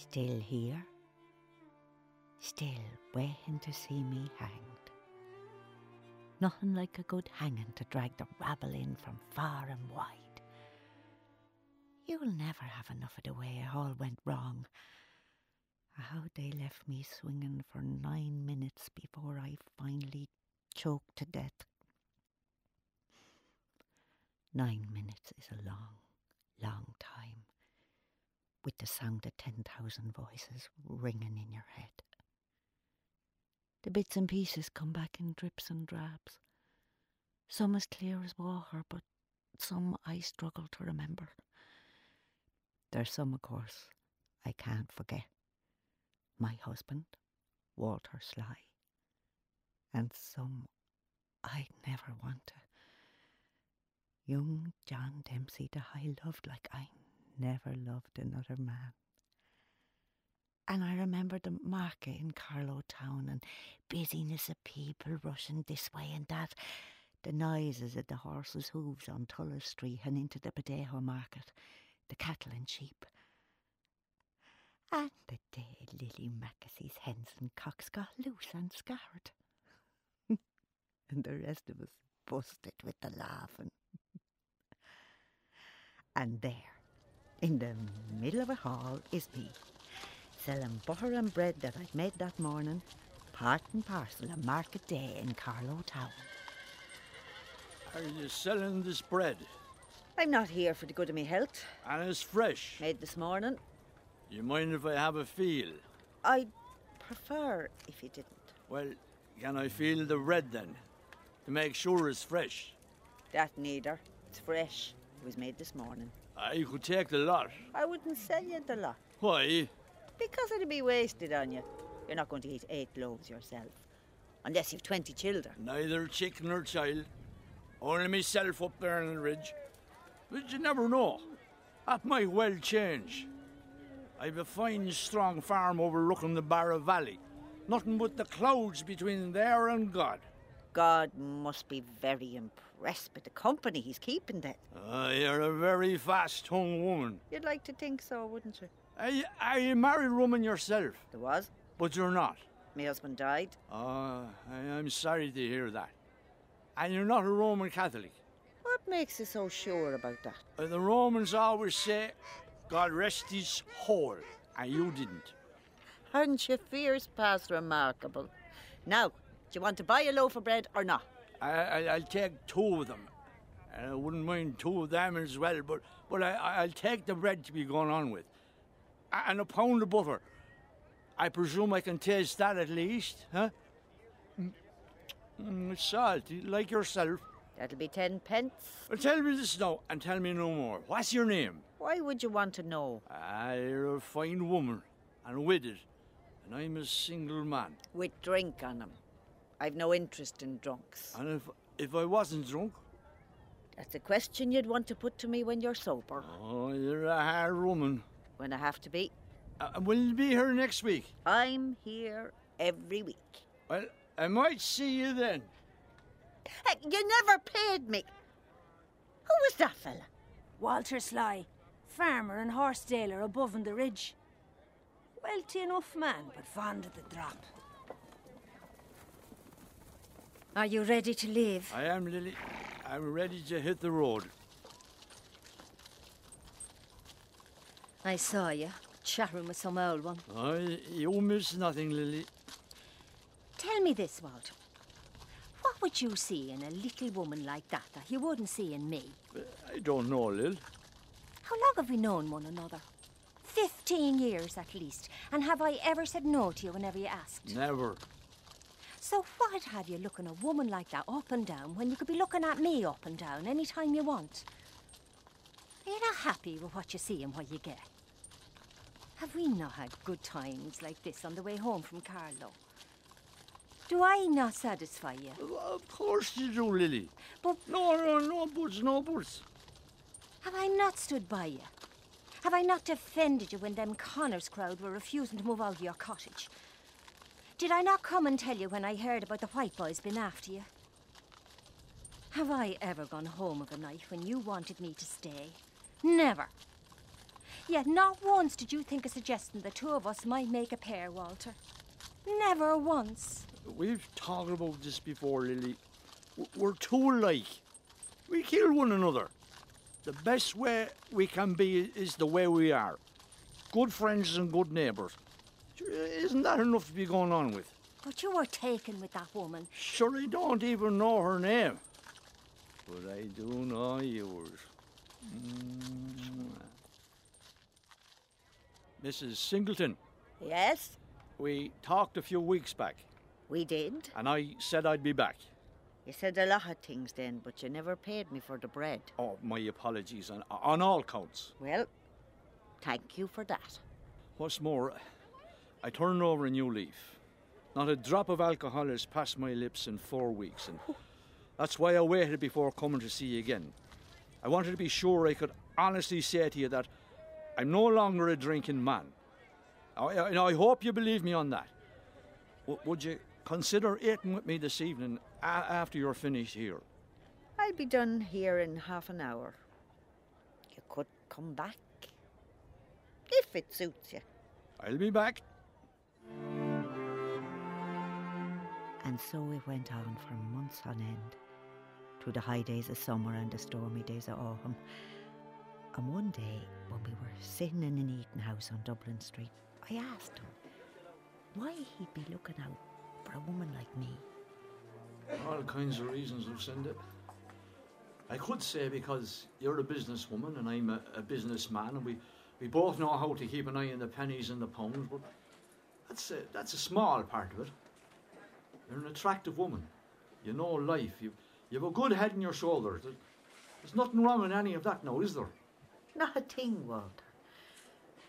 Still here, still waiting to see me hanged. Nothing like a good hanging to drag the rabble in from far and wide. You'll never have enough of the way it all went wrong. How they left me swinging for nine minutes before I finally choked to death. Nine minutes is a long, long time, with the sound of 10,000 voices ringing in your head. The bits and pieces come back in drips and drabs. Some as clear as water, but some I struggle to remember. There's some, of course, I can't forget. My husband, Walter Sly, and some I'd never want to. Young John Dempsey that I loved like I never loved another man. And I remember the market in Carlow Town and busyness of people rushing this way and that, the noises of the horses' hooves on Tullow Street and into the potato market, the cattle and sheep. And the day Lily Mackesy's hens and cocks got loose and scarred. and the rest of us busted with the laughing. and there, in the middle of a hall, is me, selling butter and bread that I'd made that morning, part and parcel of market day in Carlow Town. Are you selling this bread? I'm not here for the good of me health. And it's fresh. Made this morning. You mind if I have a feel? I'd prefer if you didn't. Well, can I feel the bread then? To make sure it's fresh. That neither. It's fresh. It was made this morning. Uh, I could take the lot. I wouldn't sell you the lot. Why? Because it'd be wasted on you. You're not going to eat eight loaves yourself. Unless you've 20 children. Neither chicken nor child. Only myself up there on the ridge. But you never know. That might well change. I've a fine, strong farm overlooking the Barra Valley. Nothing but the clouds between there and God. God must be very impressed with the company he's keeping then. Uh, you're a very fast tongue woman. You'd like to think so, wouldn't you? Are you, are you a married woman yourself? There was. But you're not. My husband died. Uh, I, I'm sorry to hear that. And you're not a Roman Catholic. What makes you so sure about that? Uh, the Romans always say, God rest his soul, and you didn't. Aren't you fierce past remarkable? Now, do you want to buy a loaf of bread or not? I, I, I'll take two of them. And I wouldn't mind two of them as well, but, but I, I'll take the bread to be gone on with. And a pound of butter. I presume I can taste that at least, huh? Mm, mm, it's salty, like yourself. That'll be ten pence. Well, tell me this now, and tell me no more. What's your name? Why would you want to know? Ah, you're a fine woman, and with it. And I'm a single man. With drink on 'em. I've no interest in drunks. And if if I wasn't drunk, That's a question you'd want to put to me when you're sober. oh, you're a hard woman. When I have to be. Uh, will you be here next week? I'm here every week. Well, I might see you then. Hey, you never paid me. Who was that fella? Walter Sly, farmer and horse dealer above on the ridge. Wealthy enough man, but fond of the drop. Are you ready to leave? I am, Lily. I'm ready to hit the road. I saw you chatting with some old one. I, you miss nothing, Lily. Tell me this, Walter. What would you see in a little woman like that that you wouldn't see in me? I don't know, Lil. How long have we known one another? Fifteen years at least. And have I ever said no to you whenever you asked? Never. So what have you looking a woman like that up and down when you could be looking at me up and down any time you want? Are you not happy with what you see and what you get? Have we not had good times like this on the way home from Carlow? Do I not satisfy you? Uh, of course you do, Lily. But No, no, no buts, no buts. have I not stood by you? Have I not defended you when them Connors crowd were refusing to move out of your cottage? Did I not come and tell you when I heard about the white boys been after you? Have I ever gone home of a night when you wanted me to stay? Never. Yet not once did you think of suggesting the two of us might make a pair, Walter. Never once. We've talked about this before, Lily. We're too alike. We kill one another. The best way we can be is the way we are. Good friends and good neighbours. Sure, Isn't that enough to be going on with? But you were taken with that woman. Sure, I don't even know her name. But I do know yours. Mm. Mrs. Singleton, Yes, we talked a few weeks back, we did. and I said I'd be back. You said a lot of things then, but you never paid me for the bread. Oh, my apologies on, on all counts. Well, thank you for that. What's more, I turned over a new leaf. Not a drop of alcohol has passed my lips in four weeks, and that's why I waited before coming to see you again. I wanted to be sure I could honestly say to you that I'm no longer a drinking man. I, I, I hope you believe me on that. W- would you consider eating with me this evening a- after you're finished here? I'll be done here in half an hour. You could come back. If it suits you. I'll be back. And so it went on for months on end, through the high days of summer and the stormy days of autumn. And one day, when we were sitting in an eating house on Dublin Street, I asked him why he'd be looking out for a woman like me. All kinds of reasons, Lucinda. I could say because you're a businesswoman and I'm a, a businessman, and we, we both know how to keep an eye on the pennies and the pounds, but that's a, that's a small part of it. You're an attractive woman. You know life. You, you have a good head on your shoulders. There's nothing wrong with any of that now, is there? Not a thing, Walter.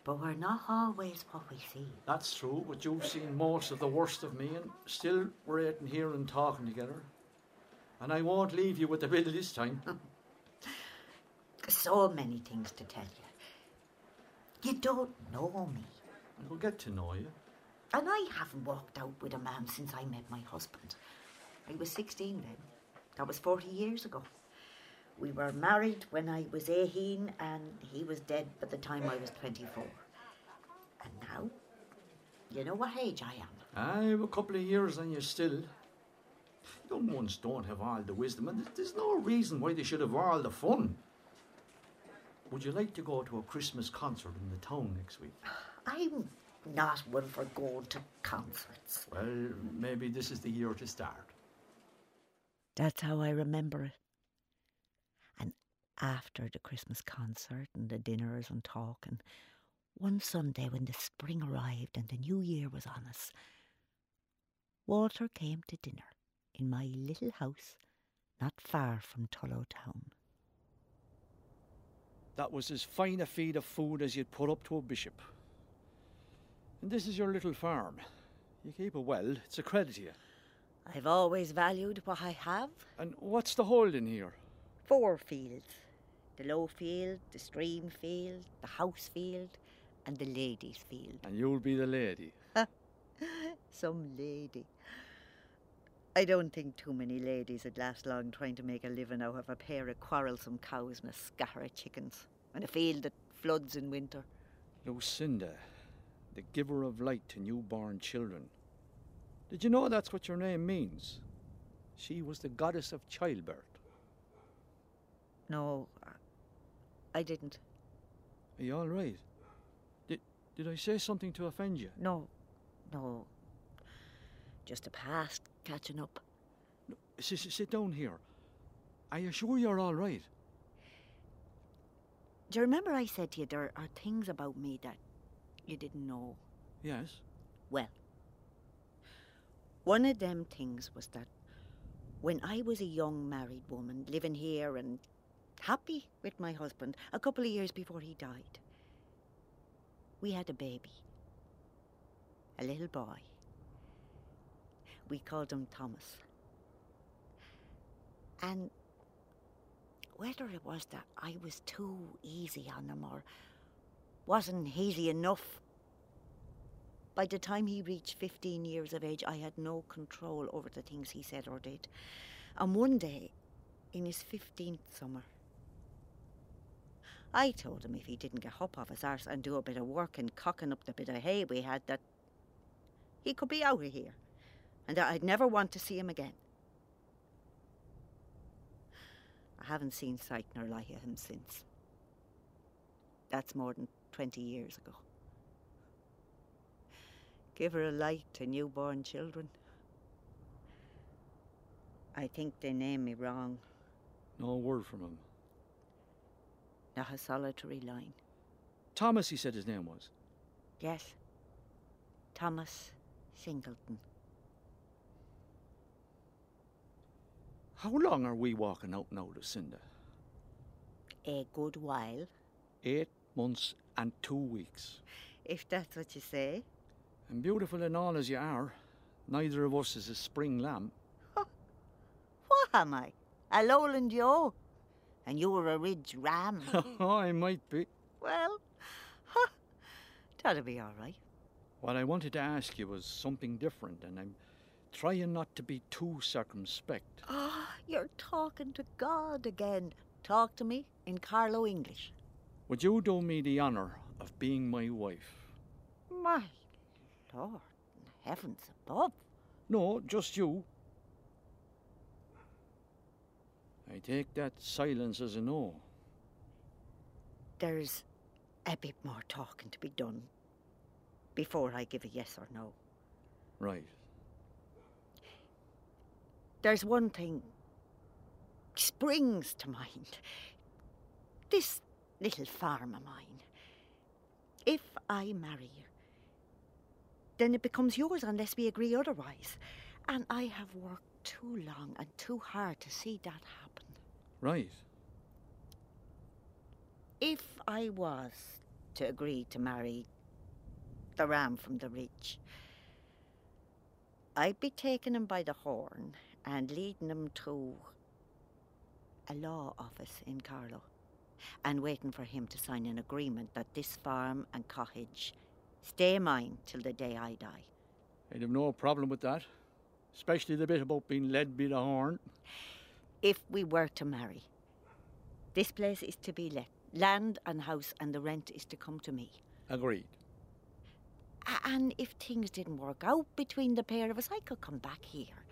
But we're not always what we see. That's true, but you've seen most of the worst of me, and still we're eating here and talking together. And I won't leave you with the bill this time. So many things to tell you. You don't know me. We'll get to know you. And I haven't walked out with a man since I met my husband. I was 16 then. That was 40 years ago. We were married when I was 18 and he was dead by the time I was 24. And now, you know what age I am. I have a couple of years and you're still. Young ones don't have all the wisdom, and there's- there's no reason why they should have all the fun. Would you like to go to a Christmas concert in the town next week? I'm not one for going to concerts. Well, maybe this is the year to start. That's how I remember it. And after the Christmas concert and the dinners and talk, and one Sunday when the spring arrived and the new year was on us, Walter came to dinner in my little house not far from Tullow Town. That was as fine a feed of food as you'd put up to a bishop. And this is your little farm. You keep it well, it's a credit to you. I've always valued what I have. And what's the hold in here? Four fields the low field, the stream field, the house field, and the ladies' field. And you'll be the lady. Some lady. I don't think too many ladies would last long trying to make a living out of a pair of quarrelsome cows and a scatter of chickens, and a field that floods in winter. Lucinda, the giver of light to newborn children. Did you know that's what your name means? She was the goddess of childbirth. No, I didn't. Are you all right? Did, did I say something to offend you? No, no. Just a past catching up. Sit, sit- sit down here. Are you sure you're all right? Do you remember I said to you there are things about me that you didn't know? Yes. Well, one of them things was that when I was a young married woman living here and happy with my husband a couple of years before he died, we had a baby, a little boy. We called him Thomas. And whether it was that I was too easy on him or wasn't easy enough by the time he reached 15 years of age, I had no control over the things he said or did. And one day, in his 15th summer, I told him if he didn't get up off his arse and do a bit of work and cocking up the bit of hay we had, that he could be out of here, and that I'd never want to see him again. I haven't seen sight nor light of him since. That's more than 20 years ago. Give her a light to newborn children. I think they named me wrong. No word from him. Not a solitary line. Thomas, he said his name was. Yes. Thomas Singleton. How long are we walking out now, Lucinda? A good while, Eight months and two weeks. if that's what you say. And beautiful and all as you are, neither of us is a spring lamb. What am I? A lowland Joe? And you were a ridge ram? I might be. well, huh, that'll be all right. What I wanted to ask you was something different, and I'm trying not to be too circumspect. Ah, you're talking to God again. Talk to me in Carlow English. Would you do me the honour of being my wife? My Lord, heavens above. No, just you. I take that silence as a no. There's a bit more talking to be done before I give a yes or no. Right. There's one thing springs to mind. This little farm of mine. If I marry you, then it becomes yours unless we agree otherwise. And I have worked too long and too hard to see that happen. Right. If I was to agree to marry the ram from the ridge, I'd be taking him by the horn and leading him to a law office in Carlow and waiting for him to sign an agreement that this farm and cottage stay mine till the day I die. I'd have no problem with that. Especially the bit about being led by the horn. If we were to marry, this place is to be let, land and house, and the rent is to come to me. Agreed. And if things didn't work out between the pair of us, I could come back here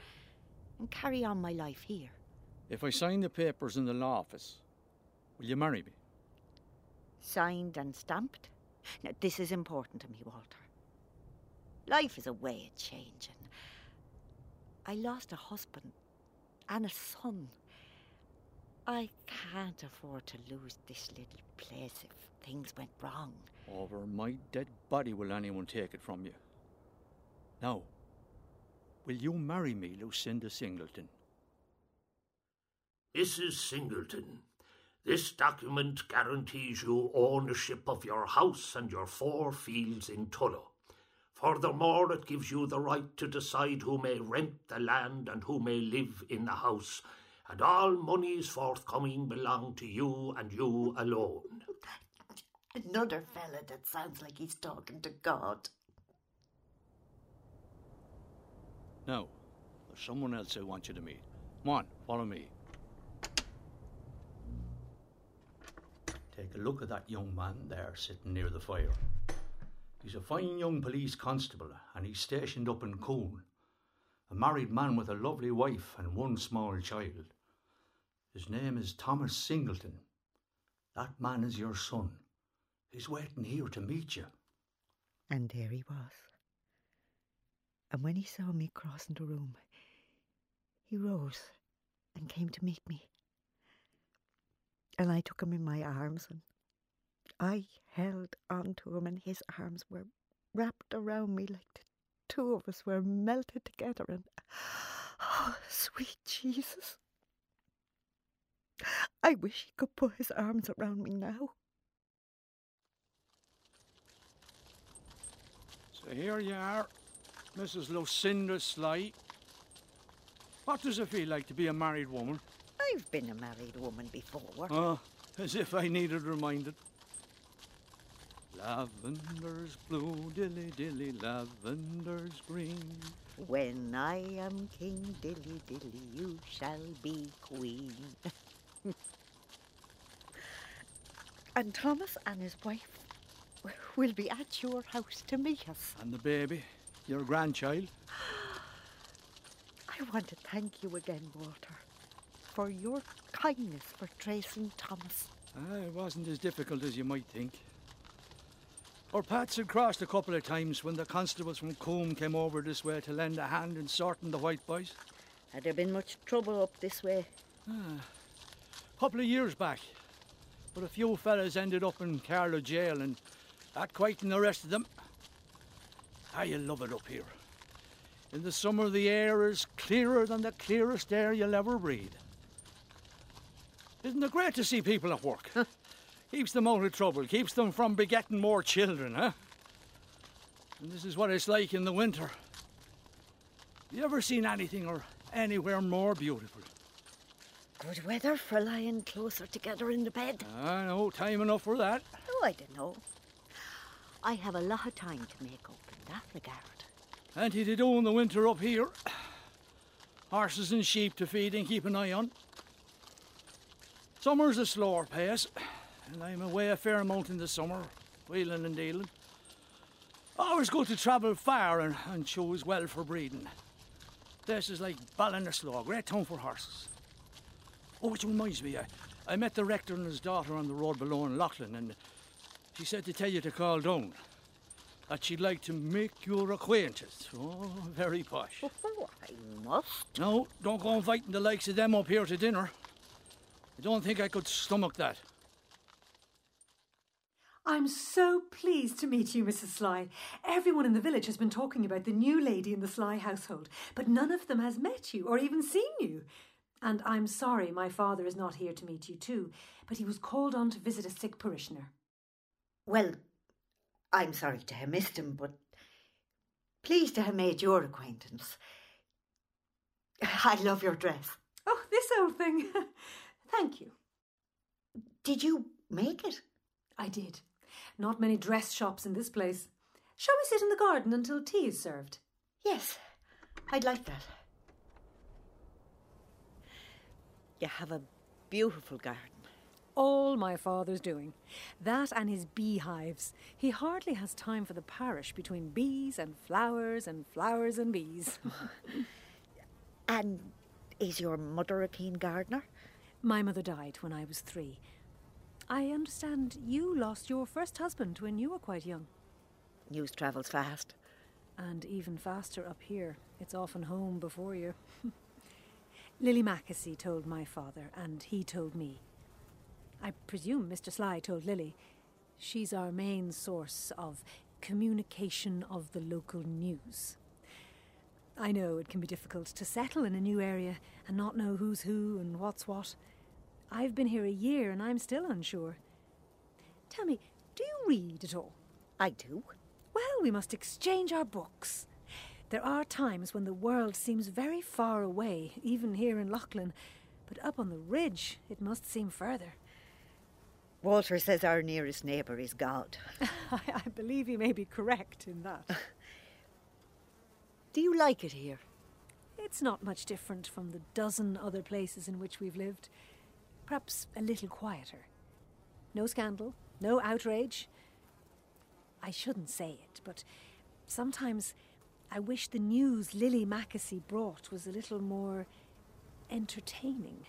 and carry on my life here. If I sign the papers in the law office, will you marry me? Signed and stamped. Now, this is important to me, Walter. Life is a way of changing. I lost a husband and a son. I can't afford to lose this little place if things went wrong. Over my dead body will anyone take it from you. Now, will you marry me, Lucinda Singleton? Mrs. Singleton, this document guarantees you ownership of your house and your four fields in Tullow. Furthermore, it gives you the right to decide who may rent the land and who may live in the house, and all monies forthcoming belong to you and you alone. Another fella that sounds like he's talking to God. Now, there's someone else I want you to meet. Come on, follow me. Take a look at that young man there sitting near the fire. He's a fine young police constable and he's stationed up in Coon. A married man with a lovely wife and one small child. His name is Thomas Singleton. That man is your son. He's waiting here to meet you. And there he was. And when he saw me crossing the room, he rose and came to meet me. And I took him in my arms and I held on to him, and his arms were wrapped around me like the two of us were melted together. And oh, sweet Jesus. I wish he could put his arms around me now. So here you are, Mrs. Lucinda Sly. What does it feel like to be a married woman? I've been a married woman before. Oh, as if I needed reminded. Lavender's blue, dilly dilly, lavender's green. When I am king, dilly dilly, you shall be queen. And Thomas and his wife will be at your house to meet us. And the baby, your grandchild. I want to thank you again, Walter, for your kindness for tracing Thomas. Ah, it wasn't as difficult as you might think. Our paths had crossed a couple of times when the constables from Coombe came over this way to lend a hand in sorting the white boys. Had there been much trouble up this way? A couple of years back. But a few fellas ended up in Carlow jail and that quietened the rest of them. Ah, you love it up here. In the summer, the air is clearer than the clearest air you'll ever breathe. Isn't it great to see people at work? keeps them out of trouble, keeps them from begetting more children, huh? And this is what it's like in the winter. You ever seen anything or anywhere more beautiful? Good weather for lying closer together in the bed. I know, time enough for that. Oh, I don't know. I have a lot of time to make up in that regard. Plenty to do in the winter up here. Horses and sheep to feed and keep an eye on. Summer's a slower pace, and I'm away a fair amount in the summer, wheeling and dealing. Always good to travel far and, and choose well for breeding. This is like Ballinasloe, a great town for horses. Oh, which reminds me, I, I met the rector and his daughter on the road below in Leighlin, and she said to tell you to call down. That she'd like to make your acquaintance. Oh, very posh. Oh, I must. No, don't go inviting the likes of them up here to dinner. I don't think I could stomach that. I'm so pleased to meet you, Mrs. Sly. Everyone in the village has been talking about the new lady in the Sly household, but none of them has met you or even seen you. And I'm sorry my father is not here to meet you too, but he was called on to visit a sick parishioner. Well, I'm sorry to have missed him, but pleased to have made your acquaintance. I love your dress. Oh, this old thing. Thank you. Did you make it? I did. Not many dress shops in this place. Shall we sit in the garden until tea is served? Yes, I'd like that. You have a beautiful garden. All my father's doing. That and his beehives. He hardly has time for the parish between bees and flowers and flowers and bees. And is your mother a keen gardener? My mother died when I was three. I understand you lost your first husband when you were quite young. News travels fast. And even faster up here. It's often home before you. Lily Mackesy told my father, and he told me. I presume Mr. Sly told Lily. She's our main source of communication of the local news. I know it can be difficult to settle in a new area and not know who's who and what's what. I've been here a year and I'm still unsure. Tell me, do you read at all? I do. Well, we must exchange our books. There are times when the world seems very far away, even here in Leighlin, but up on the ridge it must seem further. Walter says our nearest neighbour is God. I, I believe he may be correct in that. Do you like it here? It's not much different from the dozen other places in which we've lived. Perhaps a little quieter. No scandal, no outrage. I shouldn't say it, but sometimes I wish the news Lily Mackesy brought was a little more entertaining.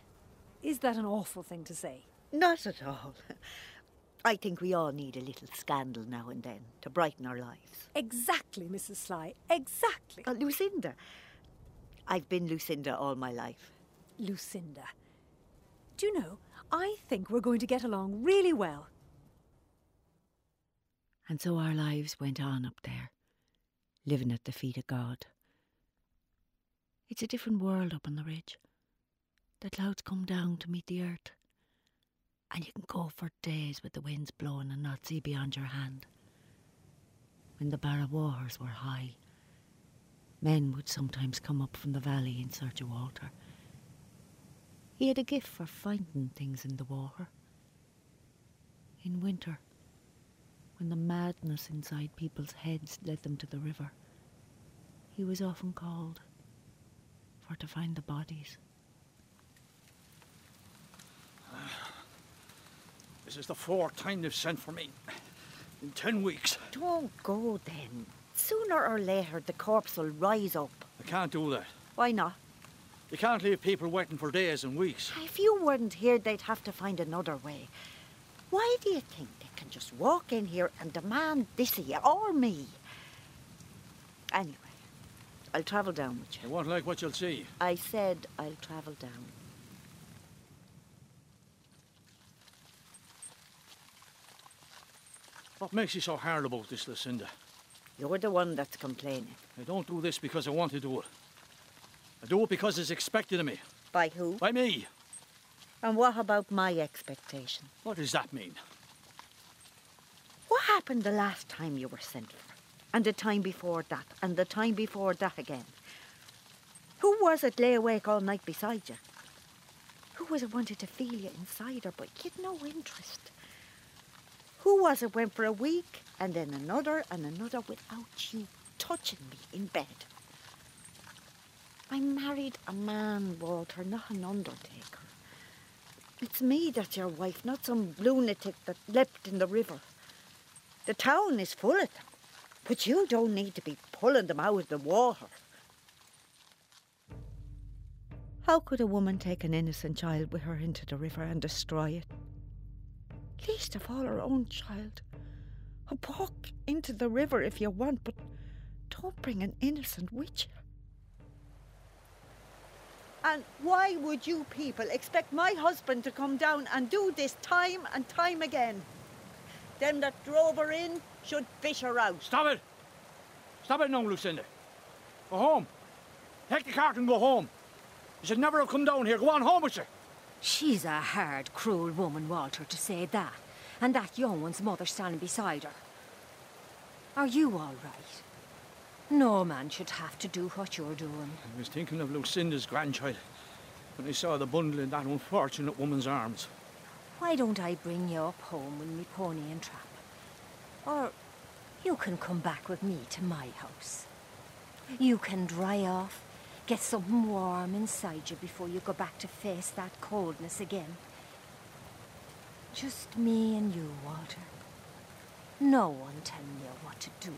Is that an awful thing to say? Not at all. I think we all need a little scandal now and then to brighten our lives. Exactly, Mrs. Sly. Exactly. Uh, Lucinda. I've been Lucinda all my life. Lucinda. Do you know, I think we're going to get along really well. And so our lives went on up there, living at the feet of God. It's a different world up on the ridge. The clouds come down to meet the earth, and you can go for days with the winds blowing and not see beyond your hand. When the Barra waters were high, men would sometimes come up from the valley in search of Walter. He had a gift for finding things in the water. In winter, when the madness inside people's heads led them to the river, he was often called for to find the bodies. This is the fourth time they've sent for me. In ten weeks. Don't go then. Sooner or later, the corpse will rise up. I can't do that. Why not? You can't leave people waiting for days and weeks. If you weren't here, they'd have to find another way. Why do you think they can just walk in here and demand this of you or me? Anyway, I'll travel down with You you. won't like what you'll see. I said I'll travel down. What makes you so hard about this, Lucinda? You're the one that's complaining. I don't do this because I want to do it. I do it because it's expected of me. By who? By me. And what about my expectation? What does that mean? What happened the last time you were sent for? And the time before that? And the time before that again? Who was it lay awake all night beside you? Who was it wanted to feel you inside her, but you'd no interest? Who was it went for a week and then another and another without you touching me in bed? I married a man, Walter, not an undertaker. It's me that's your wife, not some lunatic that leapt in the river. The town is full of them, but you don't need to be pulling them out of the water. How could a woman take an innocent child with her into the river and destroy it? Least of all her own child. A Walk into the river if you want, but don't bring an innocent you. And why would you people expect my husband to come down and do this time and time again? Them that drove her in should fish her out. Stop it! Stop it now, Lucinda. Go home. Take the cart and go home. You should never have come down here. Go on home with you. She's a hard, cruel woman, Walter, to say that. And that young one's mother standing beside her. Are you all right? No man should have to do what you're doing. I was thinking of Lucinda's grandchild when I saw the bundle in that unfortunate woman's arms. Why don't I bring you up home with me pony and trap? Or you can come back with me to my house. You can dry off, get something warm inside you before you go back to face that coldness again. Just me and you, Walter. No one telling you what to do.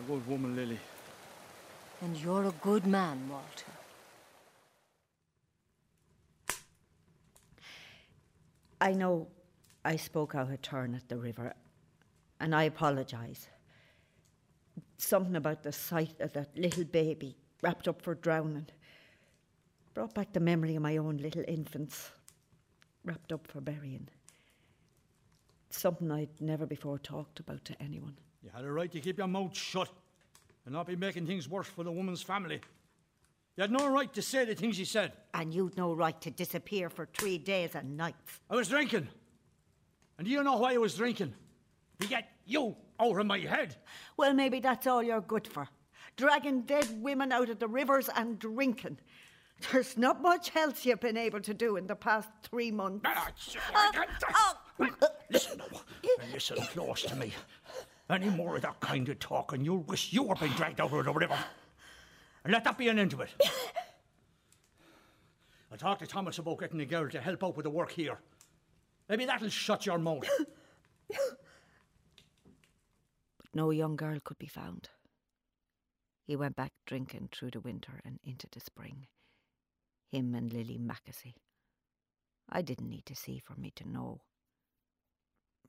A good woman, Lily. And you're a good man, Walter. I know I spoke out of turn at the river, and I apologise. Something about the sight of that little baby wrapped up for drowning brought back the memory of my own little infants wrapped up for burying. Something I'd never before talked about to anyone. You had a right to keep your mouth shut and not be making things worse for the woman's family. You had no right to say the things you said. And you'd no right to disappear for three days and nights. I was drinking. And do you know why I was drinking? To get you out of my head. Well, maybe that's all you're good for. Dragging dead women out of the rivers and drinking. There's not much else you've been able to do in the past three months. Ah, oh, oh. Listen, now. listen close to me. Any more of that kind of talk, and you'll wish you were being dragged out of the river. And let that be an end to it. I talked to Thomas about getting a girl to help out with the work here. Maybe that'll shut your mouth. But no young girl could be found. He went back drinking through the winter and into the spring. Him and Lily Mackesy. I didn't need to see for me to know.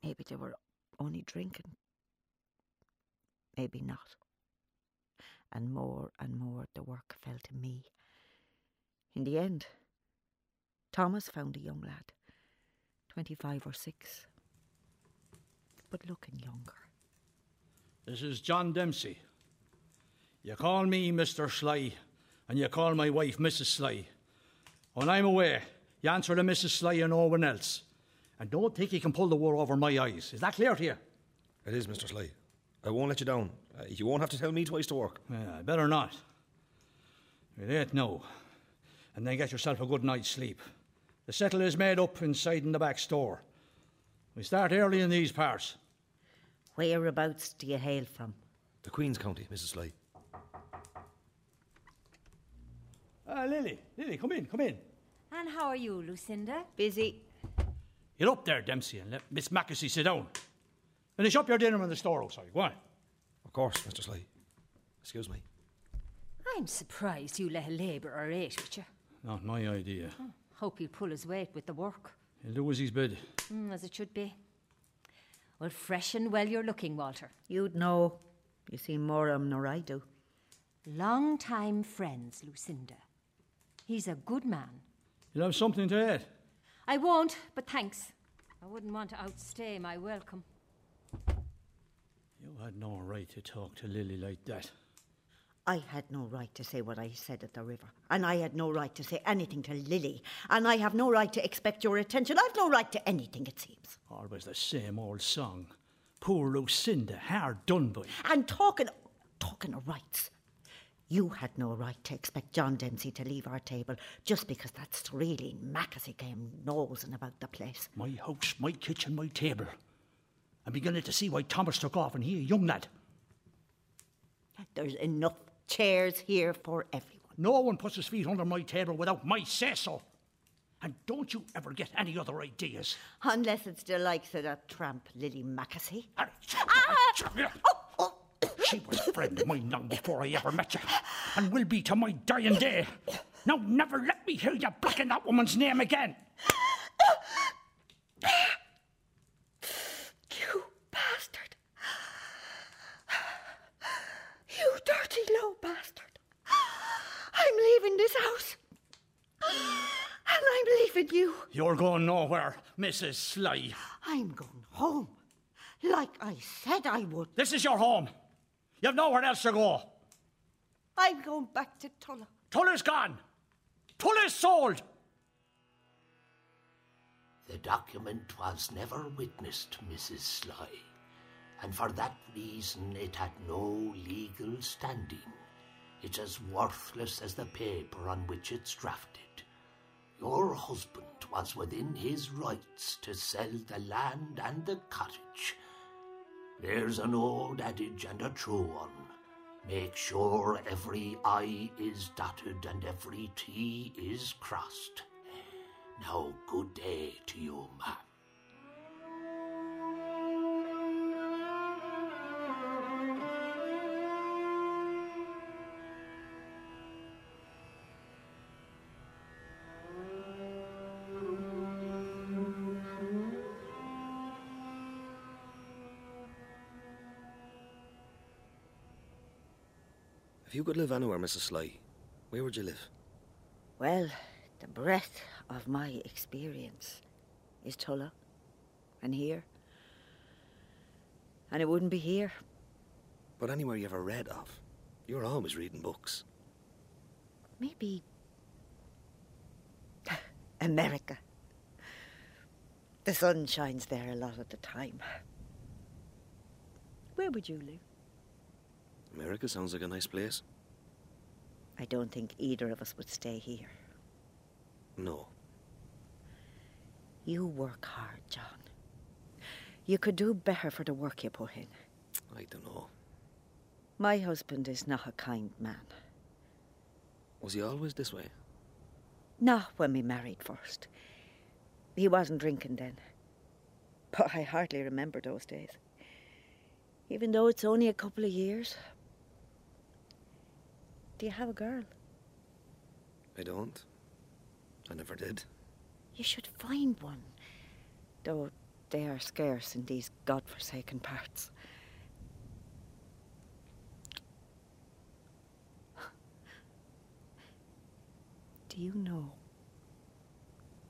Maybe they were only drinking. Maybe not. And more and more the work fell to me. In the end, Thomas found a young lad, 25 or 6, but looking younger. This is John Dempsey. You call me Mr. Sly, and you call my wife Mrs. Sly. When I'm away, you answer to Mrs. Sly and no one else. And don't think you can pull the wool over my eyes. Is that clear to you? It is, Mr. Slay. I won't let you down. Uh, you won't have to tell me twice to work. Yeah, better not. It ain't no. And then get yourself a good night's sleep. The settle is made up inside in the back store. We start early in these parts. Whereabouts do you hail from? The Queen's County, Mrs. Slay. Ah, Lily, Lily, come in, come in. And how are you, Lucinda? Busy. Get up there, Dempsey, and let Miss Mackesy sit down. Finish up your dinner in the store outside. Go on. Of course, Mr. Sly. Excuse me. I'm surprised you let a labourer eat with you. Not my idea. Hope he'll pull his weight with the work. He'll do as he's bid. Mm, as it should be. Well, fresh and well you're looking, Walter. You'd know. You see more of him nor I do. Long time friends, Lucinda. He's a good man. You'll have something to eat. I won't, but thanks. I wouldn't want to outstay my welcome. You had no right to talk to Lily like that. I had no right to say what I said at the river, and I had no right to say anything to Lily, and I have no right to expect your attention. I've no right to anything, it seems. Always the same old song. Poor Lucinda, hard done by. And talking, talking of rights. You had no right to expect John Dempsey to leave our table just because that Streeling Mackesy came nosing about the place. My house, my kitchen, my table. I'm beginning to see why Thomas took off and he a young lad. There's enough chairs here for everyone. No one puts his feet under my table without my say so. And don't you ever get any other ideas. Unless it's the likes of that tramp Lily Mackesy. Ah! She was a friend of mine long before I ever met you, and will be to my dying day. Now, never let me hear you blacking that woman's name again. You bastard. You dirty low bastard. I'm this house. And I'm leaving you. You're going nowhere, Mrs. Sly. I'm going home. Like I said I would. This is your home. You've nowhere else to go. I'm going back to Tullow. Tullow's gone. Tullow's sold. The document was never witnessed, Mrs. Sly, and for that reason it had no legal standing. It's as worthless as the paper on which it's drafted. Your husband was within his rights to sell the land and the cottage. There's an old adage and a true one. Make sure every I is dotted and every T is crossed. Now, good day to you, ma'am. Could live anywhere, Mrs. Sly, where would you live? Well, the breadth of my experience is Tullow and here. And it wouldn't be here. But anywhere you ever read of. You're always reading books. Maybe. America. The sun shines there a lot of the time. Where would you live? America sounds like a nice place. I don't think either of us would stay here. No. You work hard, John. You could do better for the work you put in. I don't know. My husband is not a kind man. Was he always this way? Not when we married first. He wasn't drinking then. But I hardly remember those days. Even though it's only a couple of years. Do you have a girl? I don't. I never did. You should find one. Though they are scarce in these god-forsaken parts. Do you know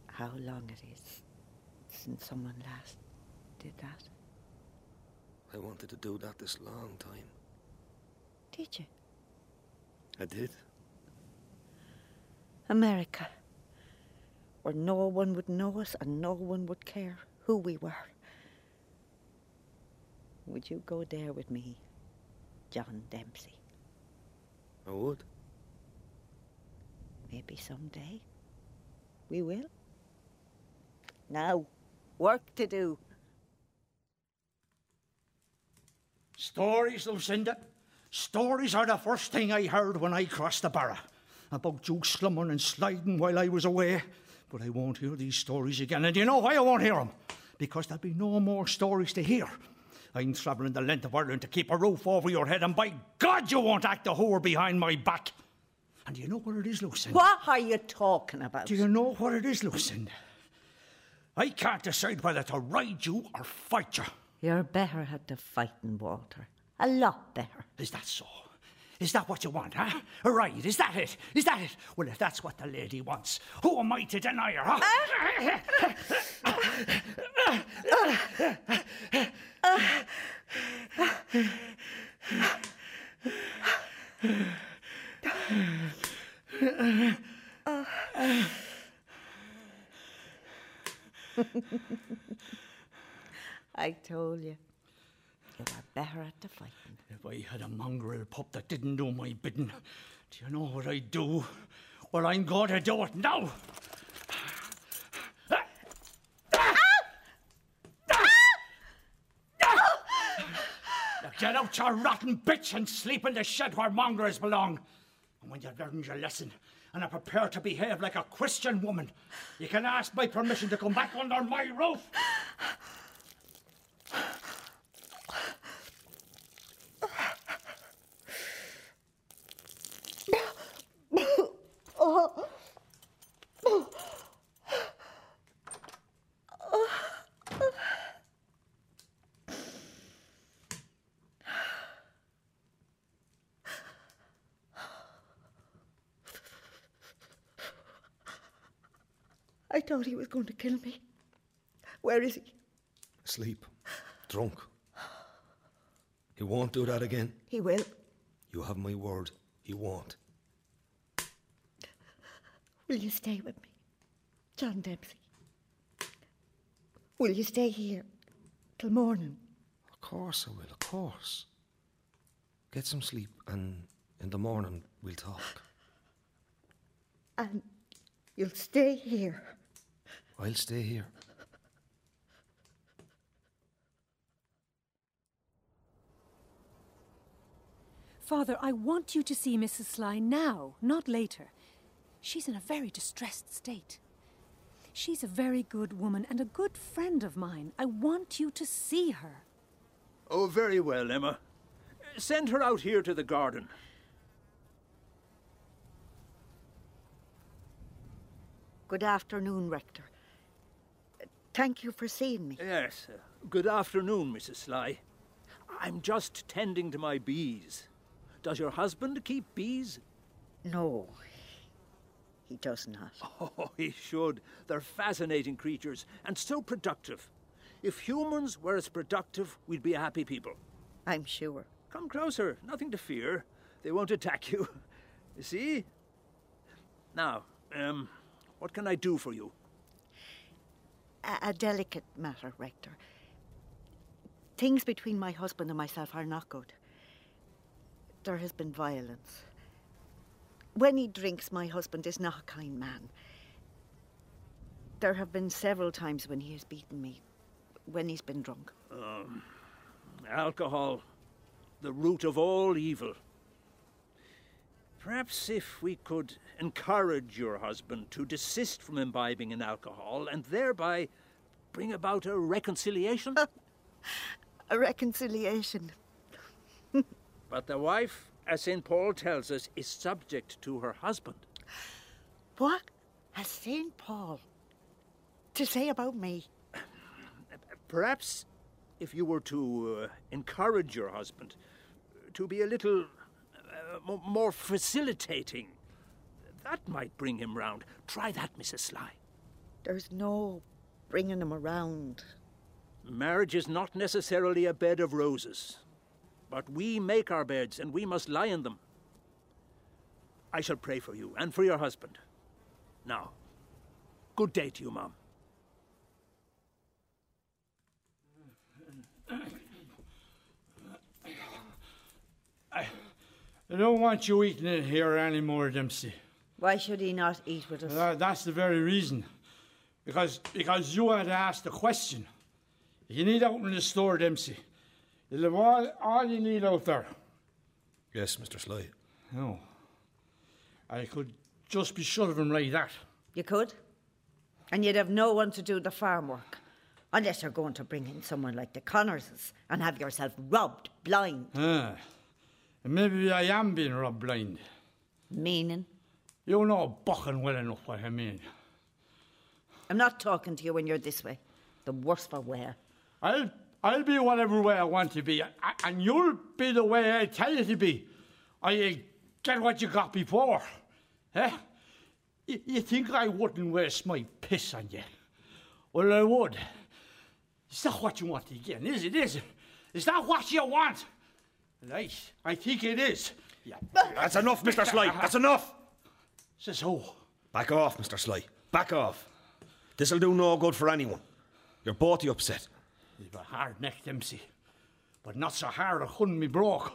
how long it is since someone last did that? I wanted to do that this long time. Did you? I did. America, where no one would know us and no one would care who we were. Would you go there with me, John Dempsey? I would. Maybe someday we will. Now, work to do. Stories, Lucinda. Stories are the first thing I heard when I crossed the barra. About you slumming and sliding while I was away. But I won't hear these stories again. And do you know why I won't hear them? Because there'll be no more stories to hear. I'm travelling the length of Ireland to keep a roof over your head, and by God, you won't act a whore behind my back. And do you know what it is, Lucinda? What are you talking about? Do you know what it is, Lucinda? I can't decide whether to ride you or fight you. You're better at the fighting, Walter. A lot better. Is that so? Is that what you want, huh? Right, is that it? Is that it? Well, if that's what the lady wants, who am I to deny her, huh? I told you. You are better at the fighting. If I had a mongrel pup that didn't do my bidding, do you know what I'd do? Well, I'm going to do it now. Now get out, you rotten bitch, and sleep in the shed where mongrels belong. And when you've learned your lesson and are prepared to behave like a Christian woman, you can ask my permission to come back under my roof. I thought he was going to kill me. Where is he? Asleep. Drunk. He won't do that again. He will. You have my word. He won't. Will you stay with me, John Dempsey? Will you stay here till morning? Of course I will, of course. Get some sleep and in the morning we'll talk. And you'll stay here. I'll stay here. Father, I want you to see Mrs. Sly now, not later. She's in a very distressed state. She's a very good woman and a good friend of mine. I want you to see her. Oh, very well, Emma. Send her out here to the garden. Good afternoon, Rector. Thank you for seeing me. Yes. uh, Good afternoon, Mrs. Sly. I'm just tending to my bees. Does your husband keep bees? No, he does not. Oh, he should. They're fascinating creatures and so productive. If humans were as productive, we'd be a happy people. I'm sure. Come closer. Nothing to fear. They won't attack you. You see? Now, um, what can I do for you? A, delicate matter, Rector. Things between my husband and myself are not good. There has been violence. When he drinks, my husband is not a kind man. There have been several times when he has beaten me, when he's been drunk. Um, alcohol, the root of all evil. Perhaps if we could encourage your husband to desist from imbibing in alcohol and thereby bring about a reconciliation. A reconciliation. but the wife, as St. Paul tells us, is subject to her husband. What has St. Paul to say about me? Perhaps if you were to uh, encourage your husband to be a little uh, more facilitating, that might bring him round. Try that, Mrs. Sly. There's no bringing him around. Marriage is not necessarily a bed of roses, but we make our beds and we must lie in them. I shall pray for you and for your husband. Now, good day to you, Mom. Don't want you eating in here anymore, Dempsey. Why should he not eat with us? Uh, that's the very reason. Because because you had asked the question. You need out in the store, Dempsey. You'll have all, all you need out there. Yes, Mr. Sly. No. I could just be shut of him like that. You could? And you'd have no one to do the farm work. Unless you're going to bring in someone like the Connorses and have yourself robbed blind. Ah, maybe I am being rubbed blind. Meaning? You know bucking well enough what I mean. I'm not talking to you when you're this way. The worse for wear. I'll, I'll be whatever way I want to be, and you'll be the way I tell you to be. I get what you got before. Eh? You, you think I wouldn't waste my piss on you? Well, I would. It's not what you want again, is it? Is it? It's not what you want? Right, I think it is. Yeah. That's enough, Mr. Sly. That's enough. Says who? Back off, Mr. Sly. Back off. This'll do no good for anyone. You're both the upset. You've a hard neck, Dempsey. But not so hard it couldn't be broke.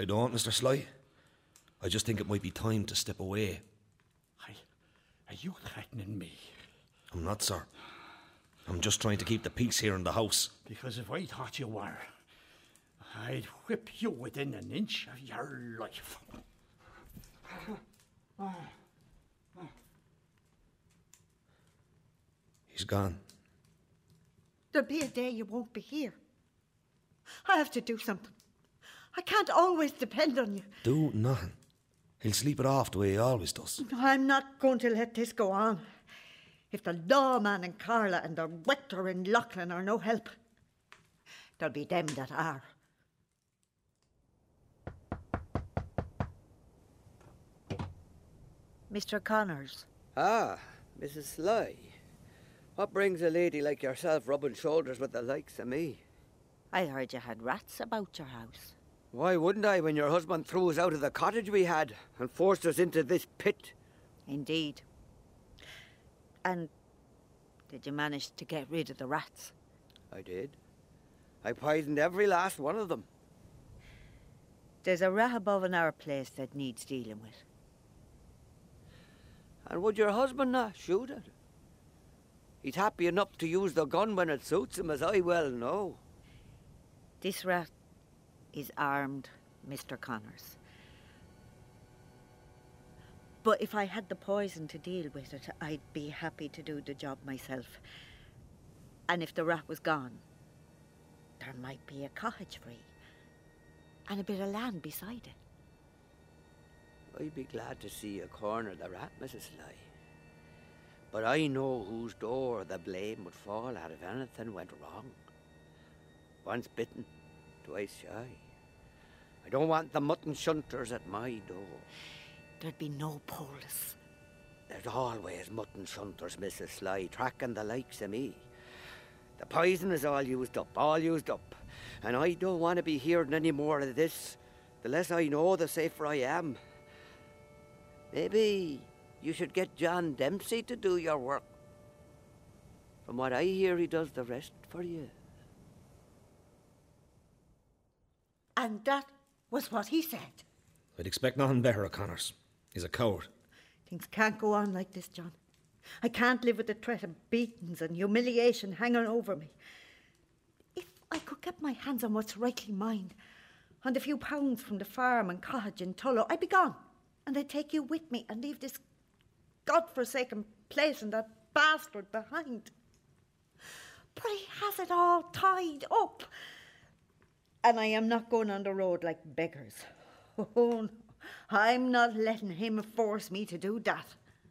I don't, Mr. Sly. I just think it might be time to step away. I, are you threatening me? I'm not, sir. I'm just trying to keep the peace here in the house. Because if I thought you were, I'd whip you within an inch of your life. He's gone. There'll be a day you won't be here. I have to do something. I can't always depend on you. Do nothing. He'll sleep it off the way he always does. I'm not going to let this go on. If the lawman and Carlow and the rector in Leighlin are no help, there'll be them that are. Mr. Connors, Ah, Mrs. Sly. What brings a lady like yourself rubbing shoulders with the likes of me? I heard you had rats about your house. Why wouldn't I when your husband threw us out of the cottage we had and forced us into this pit? Indeed. And did you manage to get rid of the rats? I did. I poisoned every last one of them. There's a rat above in our place that needs dealing with. And would your husband not shoot it? He's happy enough to use the gun when it suits him, as I well know. This rat is armed, Mr. Connors. But if I had the poison to deal with it, I'd be happy to do the job myself. And if the rat was gone, there might be a cottage free and a bit of land beside it. I'd be glad to see you corner the rat, Mrs. Sly. But I know whose door the blame would fall at if anything went wrong. Once bitten, twice shy. I don't want the mutton shunters at my door. There'd be no polis. There's always mutton shunters, Mrs. Sly, tracking the likes of me. The poison is all used up, all used up. And I don't want to be hearing any more of this. The less I know, the safer I am. Maybe you should get John Dempsey to do your work. From what I hear, he does the rest for you. And that was what he said. I'd expect nothing better of Connors. He's a coward. Things can't go on like this, John. I can't live with the threat of beatings and humiliation hanging over me. If I could get my hands on what's rightly mine, on the few pounds from the farm and cottage in Tullow, I'd be gone. And I'd take you with me and leave this God-forsaken place and that bastard behind. But he has it all tied up. And I am not going on the road like beggars. Oh, no. I'm not letting him force me to do that.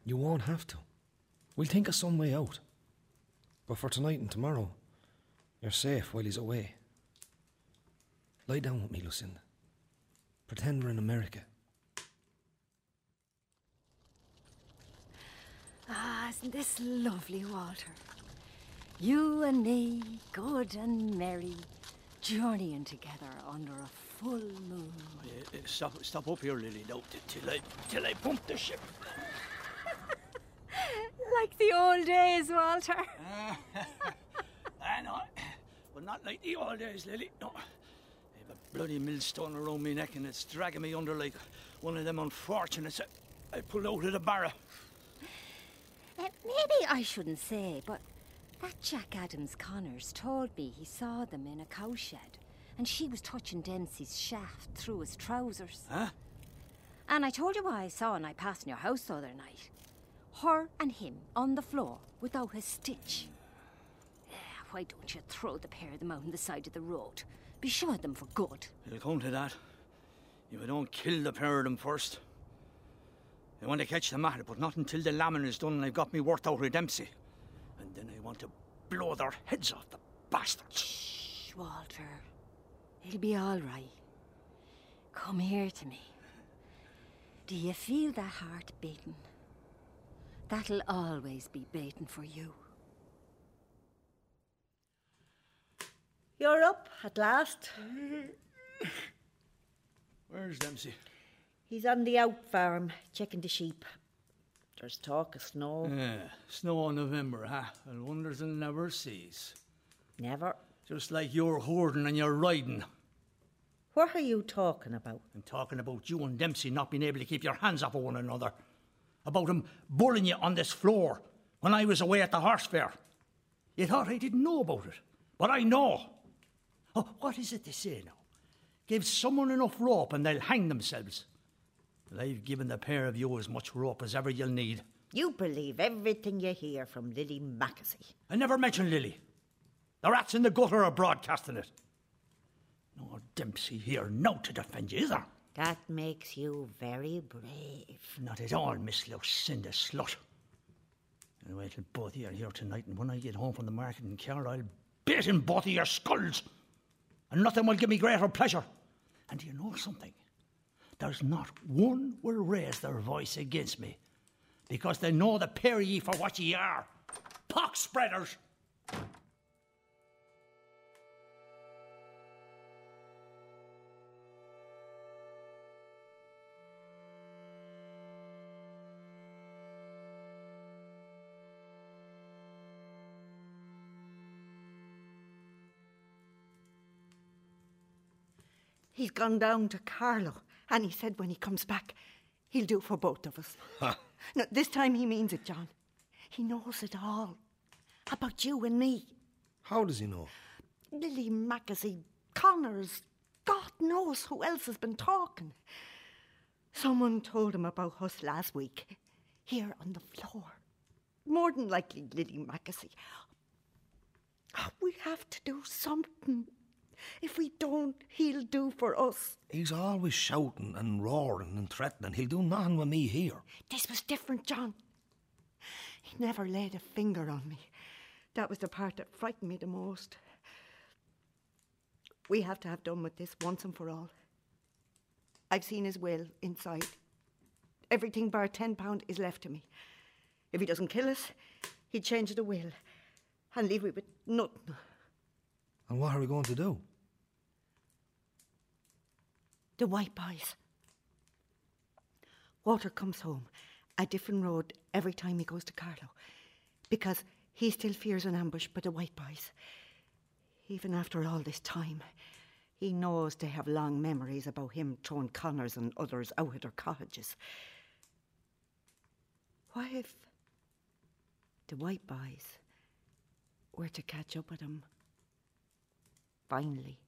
You won't have to. We'll think of some way out. But for tonight and tomorrow, you're safe while he's away. Lie down with me, Lucinda. Pretend we're in America. Ah, isn't this lovely, Walter? You and me, good and merry, journeying together under a full moon. Uh, uh, stop, stop up here, Lily, now, till I, till I pump the ship. Like the old days, Walter. I know, but not like the old days, Lily. No, I have a bloody millstone around my neck and it's dragging me under like one of them unfortunates I, I pulled out of the barrow. Maybe I shouldn't say, but that Jack Adams Connors told me he saw them in a cowshed, and she was touching Dempsey's shaft through his trousers. Huh? And I told you what I saw when I passed in your house the other night. Her and him on the floor without a stitch. Why don't you throw the pair of them out on the side of the road? Be sure of them for good. It'll come to that. If I don't kill the pair of them first. I want to catch the matter, but not until the lambing is done and I've got me worked out with Dempsey. And then I want to blow their heads off, the bastards. Shh, Walter. It'll be all right. Come here to me. Do you feel that heart beating? That'll always be beating for you. You're up at last. Where's Dempsey? He's on the out farm, checking the sheep. There's talk of snow. Yeah, snow in November, huh? And wonders and never sees. Never. Just like you're hoarding and you're riding. What are you talking about? I'm talking about you and Dempsey not being able to keep your hands off of one another. About him bullying you on this floor when I was away at the horse fair. You thought I didn't know about it, but I know. Oh, what is it they say now? Give someone enough rope and they'll hang themselves. I've given the pair of you as much rope as ever you'll need. You believe everything you hear from Lily Mackesy. I never mentioned Lily. The rats in the gutter are broadcasting it. No Dempsey here now to defend you, is there? That makes you very brave. Not at all, Miss Lucinda Slut. I'll wait till both of you are here tonight, and when I get home from the market in Carlow, I'll bit in both of your skulls. And nothing will give me greater pleasure. And do you know something? There's not one will raise their voice against me, because they know the pair ye for what ye are. Pox spreaders! He's gone down to Carlow, and he said when he comes back, he'll do for both of us. no, this time he means it, John. He knows it all about you and me. How does he know? Lily Mackesy, Connors, God knows who else has been talking. Someone told him about us last week, here on the floor. More than likely, Lily Mackesy. We have to do something. If we don't, he'll do for us. He's always shouting and roaring and threatening. He'll do nothing with me here. This was different, John. He never laid a finger on me. That was the part that frightened me the most. We have to have done with this once and for all. I've seen his will inside. Everything bar ten pound is left to me. If he doesn't kill us, he'd change the will and leave me with nothing. And what are we going to do? The white boys. Walter comes home a different road every time he goes to Carlow because he still fears an ambush by the white boys. Even after all this time, he knows they have long memories about him throwing Connors and others out of their cottages. What if the white boys were to catch up with him finally?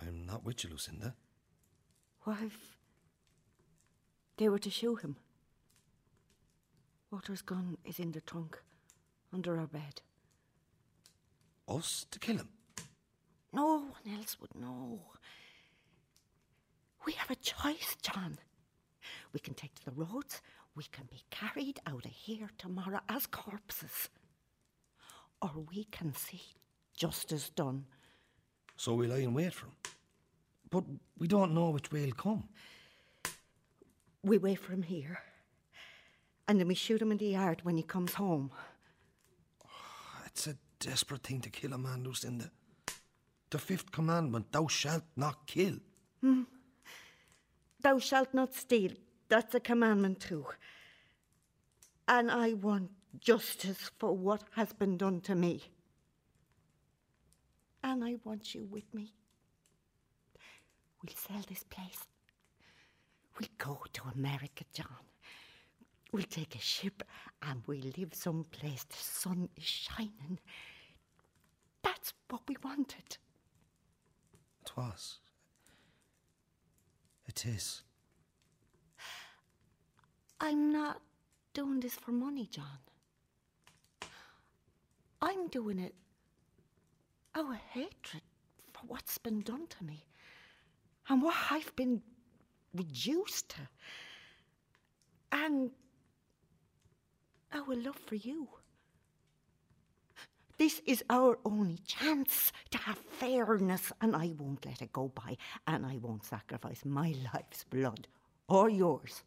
I'm not with you, Lucinda. What if they were to shoot him? Walter's gun is in the trunk, under our bed. Us to kill him? No one else would know. We have a choice, John. We can take to the roads. We can be carried out of here tomorrow as corpses. Or we can see justice done. So we lie in wait for him. But we don't know which way he'll come. We wait for him here. And then we shoot him in the yard when he comes home. It's a desperate thing to kill a man, who's Lucinda. The fifth commandment, thou shalt not kill. Hmm. Thou shalt not steal. That's a commandment too. And I want justice for what has been done to me. And I want you with me. We'll sell this place. We'll go to America, John. We'll take a ship and we'll live someplace the sun is shining. That's what we wanted. It was. It is. I'm not doing this for money, John. I'm doing it Oh, out of hatred for what's been done to me and what I've been reduced to. And our love for you. This is our only chance to have fairness, and I won't let it go by, and I won't sacrifice my life's blood or yours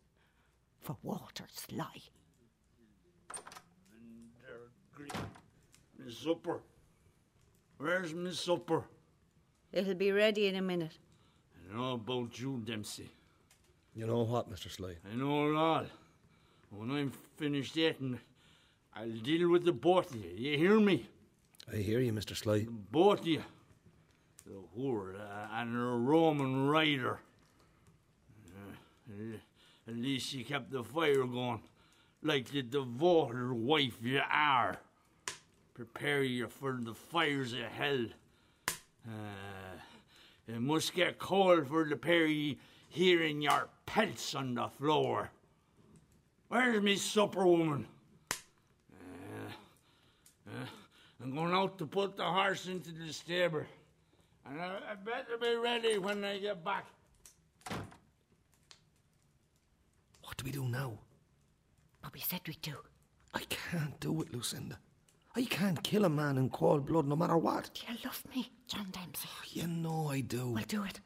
for Walter's lie. Uh, Miss Supper. Where's my Supper? It'll be ready in a minute. I know about you, Dempsey. You know what, Mr. Sly? I know a lot. When I'm finished eating, I'll deal with the both of you. You hear me? I hear you, Mr. Sly. Both of you. The whore uh, and the Roman rider. Uh, at least you kept the fire going, like the devoted wife you are. Prepare you for the fires of hell. Uh, it must get cold for the pair of ye hearing your pelts on the floor. Where's me supper woman? Uh, uh, I'm going out to put the horse into the stable. And I, I better be ready when I get back. What do we do now? What we said we'd do. I can't do it, Lucinda. I can't kill a man in cold blood no matter what. Do you love me, John Dempsey? Oh, you know I do. We'll do it.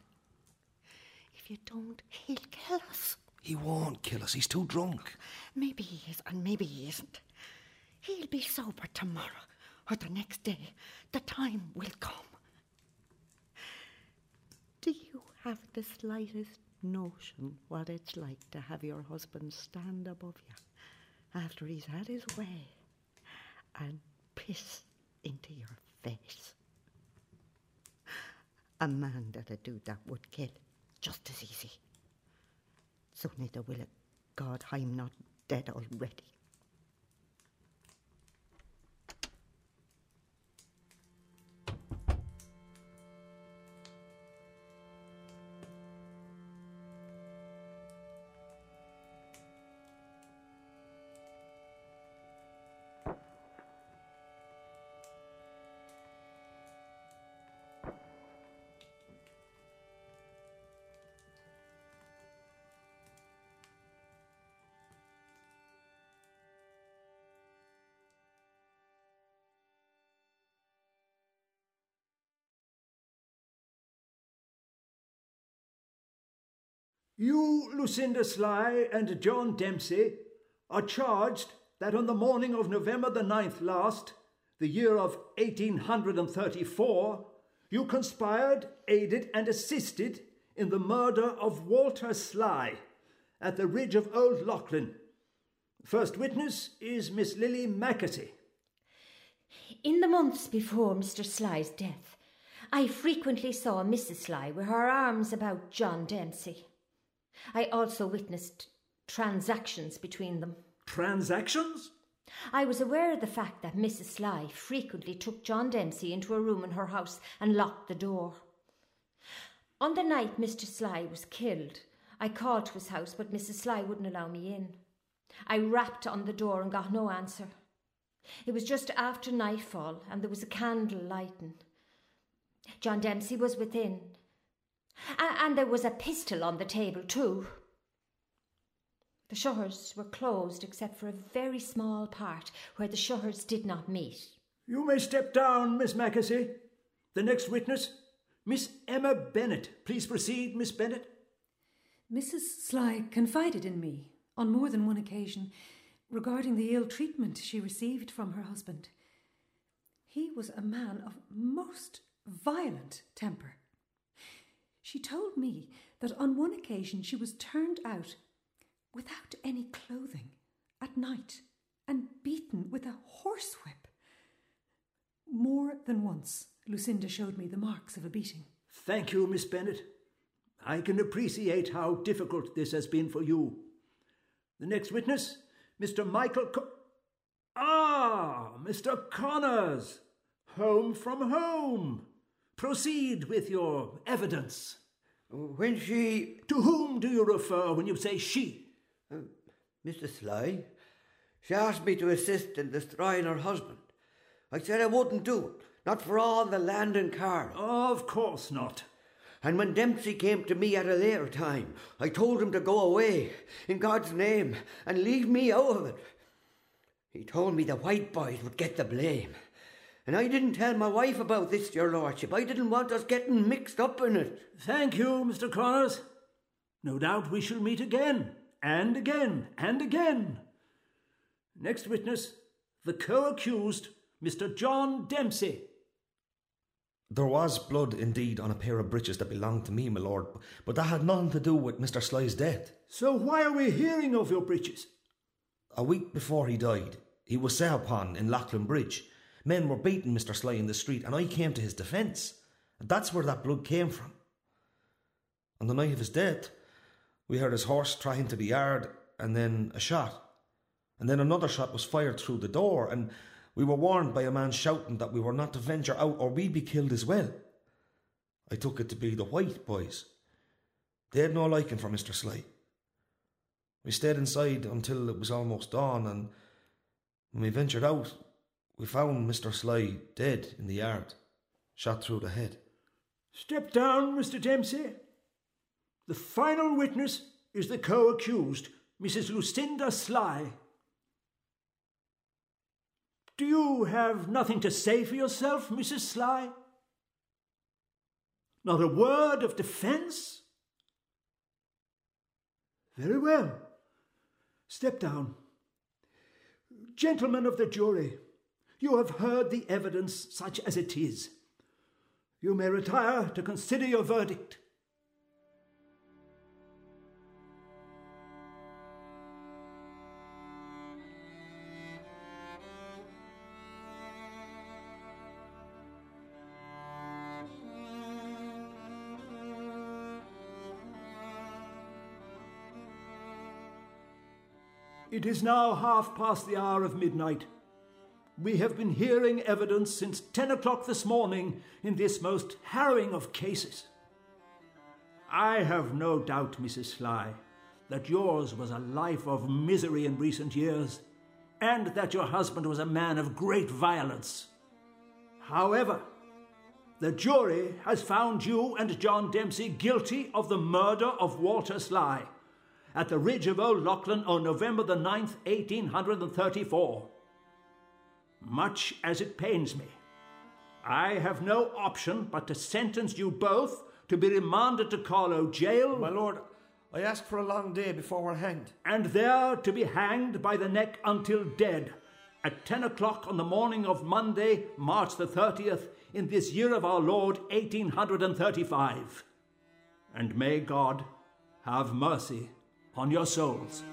If you don't, he'll kill us. He won't kill us. He's too drunk. Maybe he is, and maybe he isn't. He'll be sober tomorrow or the next day. The time will come. Do you have the slightest notion what it's like to have your husband stand above you after he's had his way and piss into your face? A man that'd do that would kill just as easy. So neither will it. God, I'm not dead already. You, Lucinda Sly, and John Dempsey are charged that on the morning of November the 9th last, the year of 1834, you conspired, aided, and assisted in the murder of Walter Sly at the ridge of Old Leighlin. First witness is Miss Lily Mackesy. In the months before Mr. Sly's death, I frequently saw Mrs. Sly with her arms about John Dempsey. I also witnessed transactions between them. Transactions? I was aware of the fact that Mrs. Sly frequently took John Dempsey into a room in her house and locked the door. On the night Mr. Sly was killed, I called to his house, but Mrs. Sly wouldn't allow me in. I rapped on the door and got no answer. It was just after nightfall, and there was a candle lighting. John Dempsey was within, and there was a pistol on the table, too. The shutters were closed except for a very small part where the shutters did not meet. You may step down, Miss Mackesy. The next witness, Miss Emma Bennett. Please proceed, Miss Bennett. Mrs. Sly confided in me on more than one occasion regarding the ill treatment she received from her husband. He was a man of most violent temper. She told me that on one occasion she was turned out without any clothing at night and beaten with a horsewhip. More than once, Lucinda showed me the marks of a beating. Thank you, Miss Bennett. I can appreciate how difficult this has been for you. The next witness, Mr. Michael. Co- ah, Mr. Connors, home from home. Proceed with your evidence. When she. To whom do you refer when you say she? Uh, Mr. Sly, She asked me to assist in destroying her husband. I said I wouldn't do it, not for all the land and car. Of course not. And when Dempsey came to me at a later time, I told him to go away, in God's name, and leave me out of it. He told me the white boys would get the blame. And I didn't tell my wife about this, your lordship. I didn't want us getting mixed up in it. Thank you, Mr. Connors. No doubt we shall meet again, and again, and again. Next witness, the co accused, Mr. John Dempsey. There was blood indeed on a pair of breeches that belonged to me, my lord, but that had nothing to do with Mr. Sly's death. So why are we hearing of your breeches? A week before he died, he was set upon in Leighlin Bridge. Men were beating Mr. Sly in the street, and I came to his defence. And that's where that blood came from. On the night of his death, we heard his horse trying to the yard, and then a shot. And then another shot was fired through the door, and we were warned by a man shouting that we were not to venture out or we'd be killed as well. I took it to be the white boys. They had no liking for Mr. Sly. We stayed inside until it was almost dawn, and when we ventured out, we found Mr. Sly dead in the yard, shot through the head. Step down, Mr. Dempsey. The final witness is the co accused, Mrs. Lucinda Sly. Do you have nothing to say for yourself, Mrs. Sly? Not a word of defence? Very well. Step down. Gentlemen of the jury, you have heard the evidence such as it is. You may retire to consider your verdict. It is now half past the hour of midnight. We have been hearing evidence since 10 o'clock this morning in this most harrowing of cases. I have no doubt, Mrs. Sly, that yours was a life of misery in recent years, and that your husband was a man of great violence. However, the jury has found you and John Dempsey guilty of the murder of Walter Sly at the ridge of Old Leighlin on November the 9th, 1834. Much as it pains me, I have no option but to sentence you both to be remanded to Carlow jail. My lord, I ask for a long day before we're hanged. And there to be hanged by the neck until dead at 10 o'clock on the morning of Monday, March the 30th, in this year of our Lord, 1835. And may God have mercy on your souls.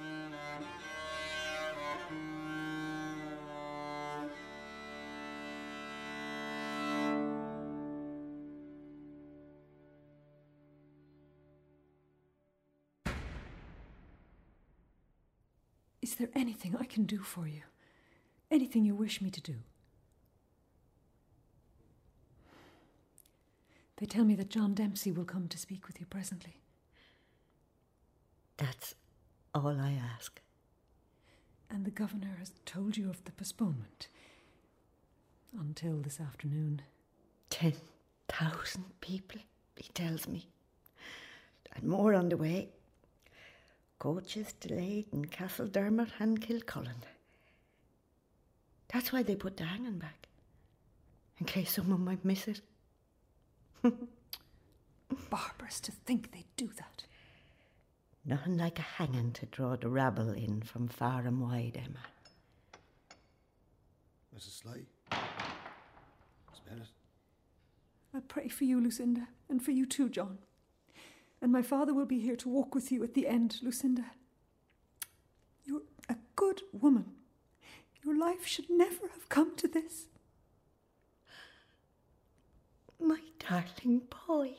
There anything I can do for you? Anything you wish me to do? They tell me that John Dempsey will come to speak with you presently. That's all I ask. And the governor has told you of the postponement until this afternoon. Ten thousand people, he tells me. And more on the way. Coaches delayed in Castledermot and Kilcullen. That's why they put the hanging back. In case someone might miss it. Barbarous to think they'd do that. Nothing like a hanging to draw the rabble in from far and wide, Emma. Mrs. Sly? Miss Bennett? I pray for you, Lucinda, and for you too, John. And my father will be here to walk with you at the end, Lucinda. You're a good woman. Your life should never have come to this. My darling boy.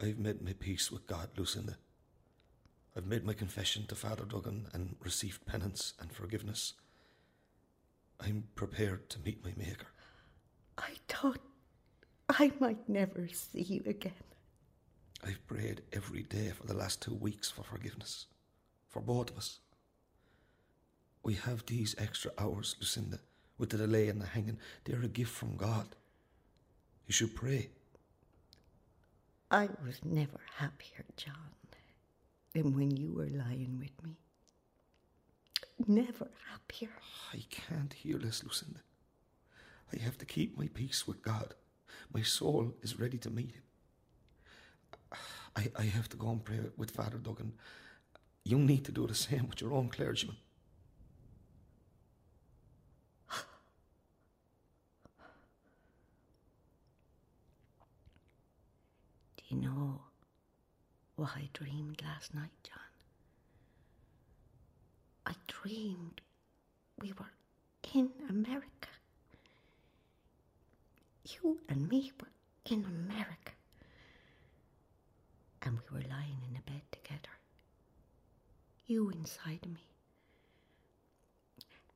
I've made my peace with God, Lucinda. I've made my confession to Father Duggan and received penance and forgiveness. I'm prepared to meet my Maker. I thought I might never see you again. I've prayed every day for the last two weeks for forgiveness, for both of us. We have these extra hours, Lucinda, with the delay and the hanging. They're a gift from God. You should pray. I was never happier, John, than when you were lying with me. Never happier. I can't hear this, Lucinda. I have to keep my peace with God. My soul is ready to meet Him. I, I have to go and pray with Father Duggan. You need to do the same with your own clergyman. Do you know what I dreamed last night, John? I dreamed we were in America. You and me were in America. And we were lying in a bed together. You inside me.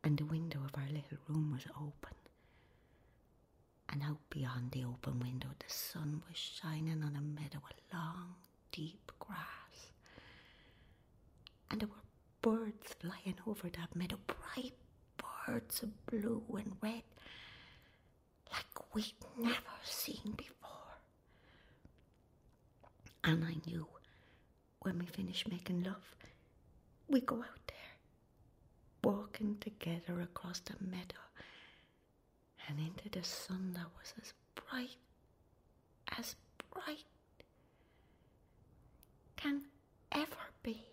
And the window of our little room was open. And out beyond the open window, the sun was shining on a meadow of long, deep grass. And there were birds flying over that meadow, bright birds of blue and red, like we'd never seen before. And I knew when we finished making love, we go out there, walking together across the meadow and into the sun that was as bright, as bright can ever be.